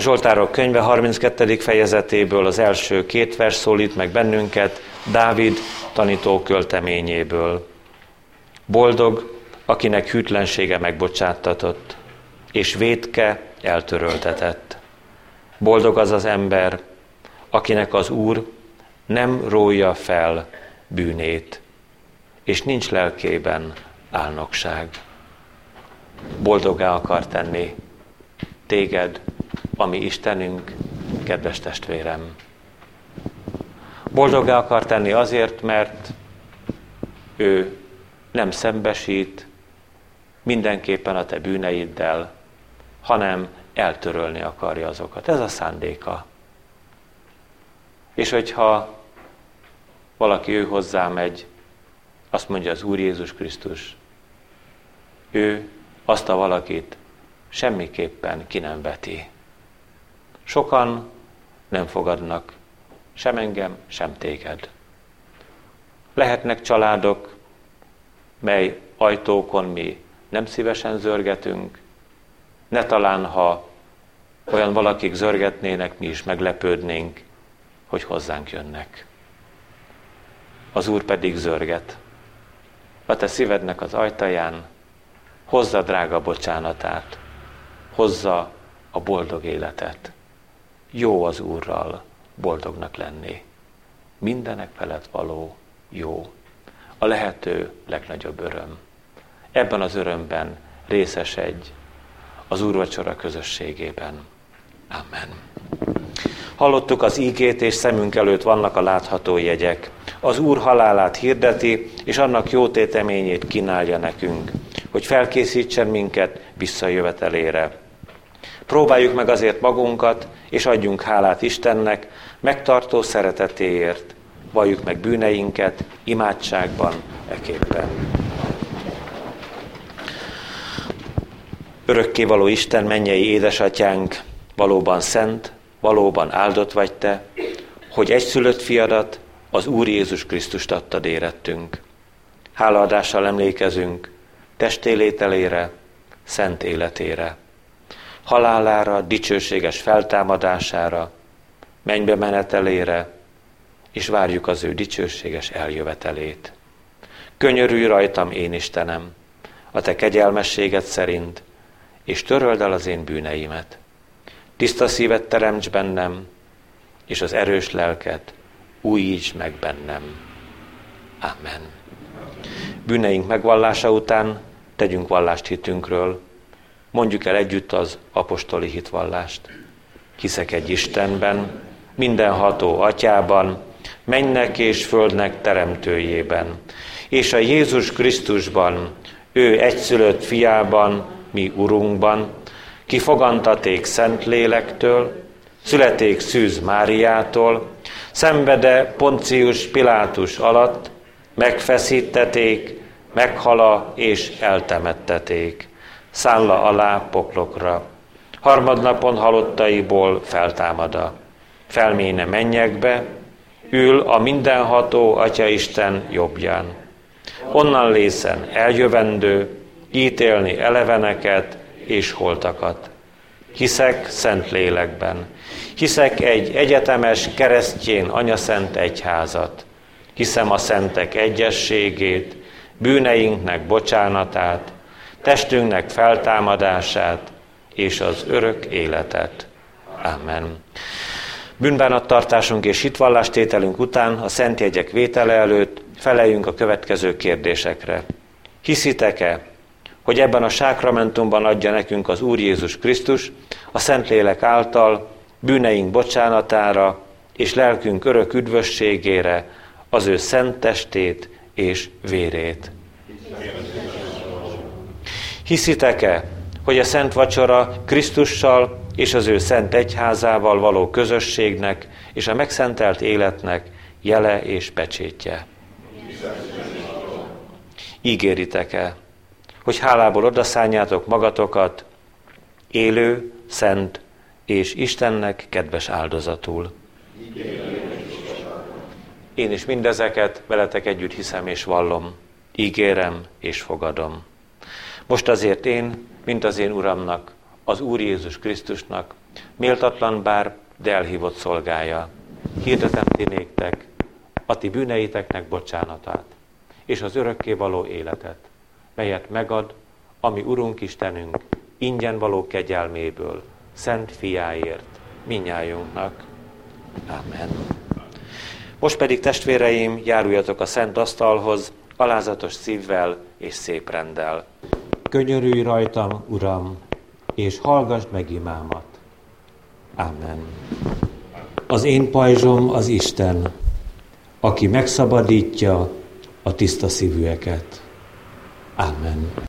A Zsoltárok könyve 32. fejezetéből az első két vers szólít meg bennünket Dávid tanító költeményéből. Boldog, akinek hűtlensége megbocsáttatott, és vétke eltöröltetett. Boldog az az ember, akinek az Úr nem rója fel bűnét, és nincs lelkében álnokság. Boldogá akar tenni téged, ami Istenünk, kedves testvérem. Boldogá akar tenni azért, mert ő nem szembesít mindenképpen a te bűneiddel, hanem eltörölni akarja azokat. Ez a szándéka. És hogyha valaki ő hozzá megy, azt mondja az Úr Jézus Krisztus, ő azt a valakit semmiképpen ki nem veti. Sokan nem fogadnak sem engem, sem téged. Lehetnek családok, mely ajtókon mi nem szívesen zörgetünk, ne talán, ha olyan valakik zörgetnének, mi is meglepődnénk, hogy hozzánk jönnek. Az Úr pedig zörget. A te szívednek az ajtaján hozza drága bocsánatát, hozza a boldog életet. Jó az Úrral boldognak lenni. Mindenek felett való jó. A lehető legnagyobb öröm. Ebben az örömben részesedj az úrvacsora közösségében. Amen. Hallottuk az ígét, és szemünk előtt vannak a látható jegyek. Az Úr halálát hirdeti, és annak jó téteményét kínálja nekünk, hogy felkészítsen minket visszajövetelére. Próbáljuk meg azért magunkat, és adjunk hálát Istennek, megtartó szeretetéért. Valljuk meg bűneinket imádságban, eképpen. Örökkévaló Isten, mennyei édesatyánk, valóban szent, valóban áldott vagy Te, hogy egyszülött fiadat, az Úr Jézus Krisztust adtad érettünk. Hálaadással emlékezünk testélételére, szent életére, halálára, dicsőséges feltámadására, mennybe menetelére, és várjuk az ő dicsőséges eljövetelét. Könyörülj rajtam, én Istenem, a te kegyelmességed szerint, és töröld el az én bűneimet. Tiszta szívet teremts bennem, és az erős lelket újíts meg bennem. Amen. Bűneink megvallása után tegyünk vallást hitünkről, mondjuk el együtt az apostoli hitvallást. Hiszek egy Istenben, mindenható atyában, mennek és földnek teremtőjében, és a Jézus Krisztusban, ő egyszülött fiában, mi Urunkban, ki fogantaték Szent Lélektől, születék Szűz Máriától, szenvede Poncius Pilátus alatt, megfeszíteték, meghala és eltemetteték, szálla alá poklokra. Harmadnapon halottaiból feltámada, felméne mennyekbe, ül a mindenható Atyaisten jobbján. Onnan lészen eljövendő, ítélni eleveneket és holtakat. Hiszek szent lélekben. Hiszek egy egyetemes keresztjén anyaszent egyházat. Hiszem a szentek egyességét, bűneinknek bocsánatát, testünknek feltámadását és az örök életet. Amen. Bűnbánattartásunk és hitvallástételünk után a szent jegyek vétele előtt feleljünk a következő kérdésekre. Hiszitek-e, hogy ebben a sákramentumban adja nekünk az Úr Jézus Krisztus, a Szentlélek által bűneink bocsánatára és lelkünk örök üdvösségére az ő szent testét és vérét. Hiszitek-e, hogy a Szent Vacsora Krisztussal és az ő szent egyházával való közösségnek és a megszentelt életnek jele és pecsétje. Ígéritek-e, hogy hálából odaszánjátok magatokat élő, szent és Istennek kedves áldozatul? Én is mindezeket veletek együtt hiszem és vallom, ígérem és fogadom. Most azért én, mint az én Uramnak, az Úr Jézus Krisztusnak, méltatlan bár, de elhívott szolgája, hirdetem ti néktek a ti bűneiteknek bocsánatát, és az örökké való életet, melyet megad, ami Urunk Istenünk, ingyen való kegyelméből, szent fiáért, minnyájunknak. Amen. Most pedig testvéreim, járuljatok a szent asztalhoz, alázatos szívvel és szép rendel. Könyörülj rajtam, Uram, és hallgass meg imámat. Amen. Az én pajzsom az Isten, aki megszabadítja a tiszta szívűeket. Amen.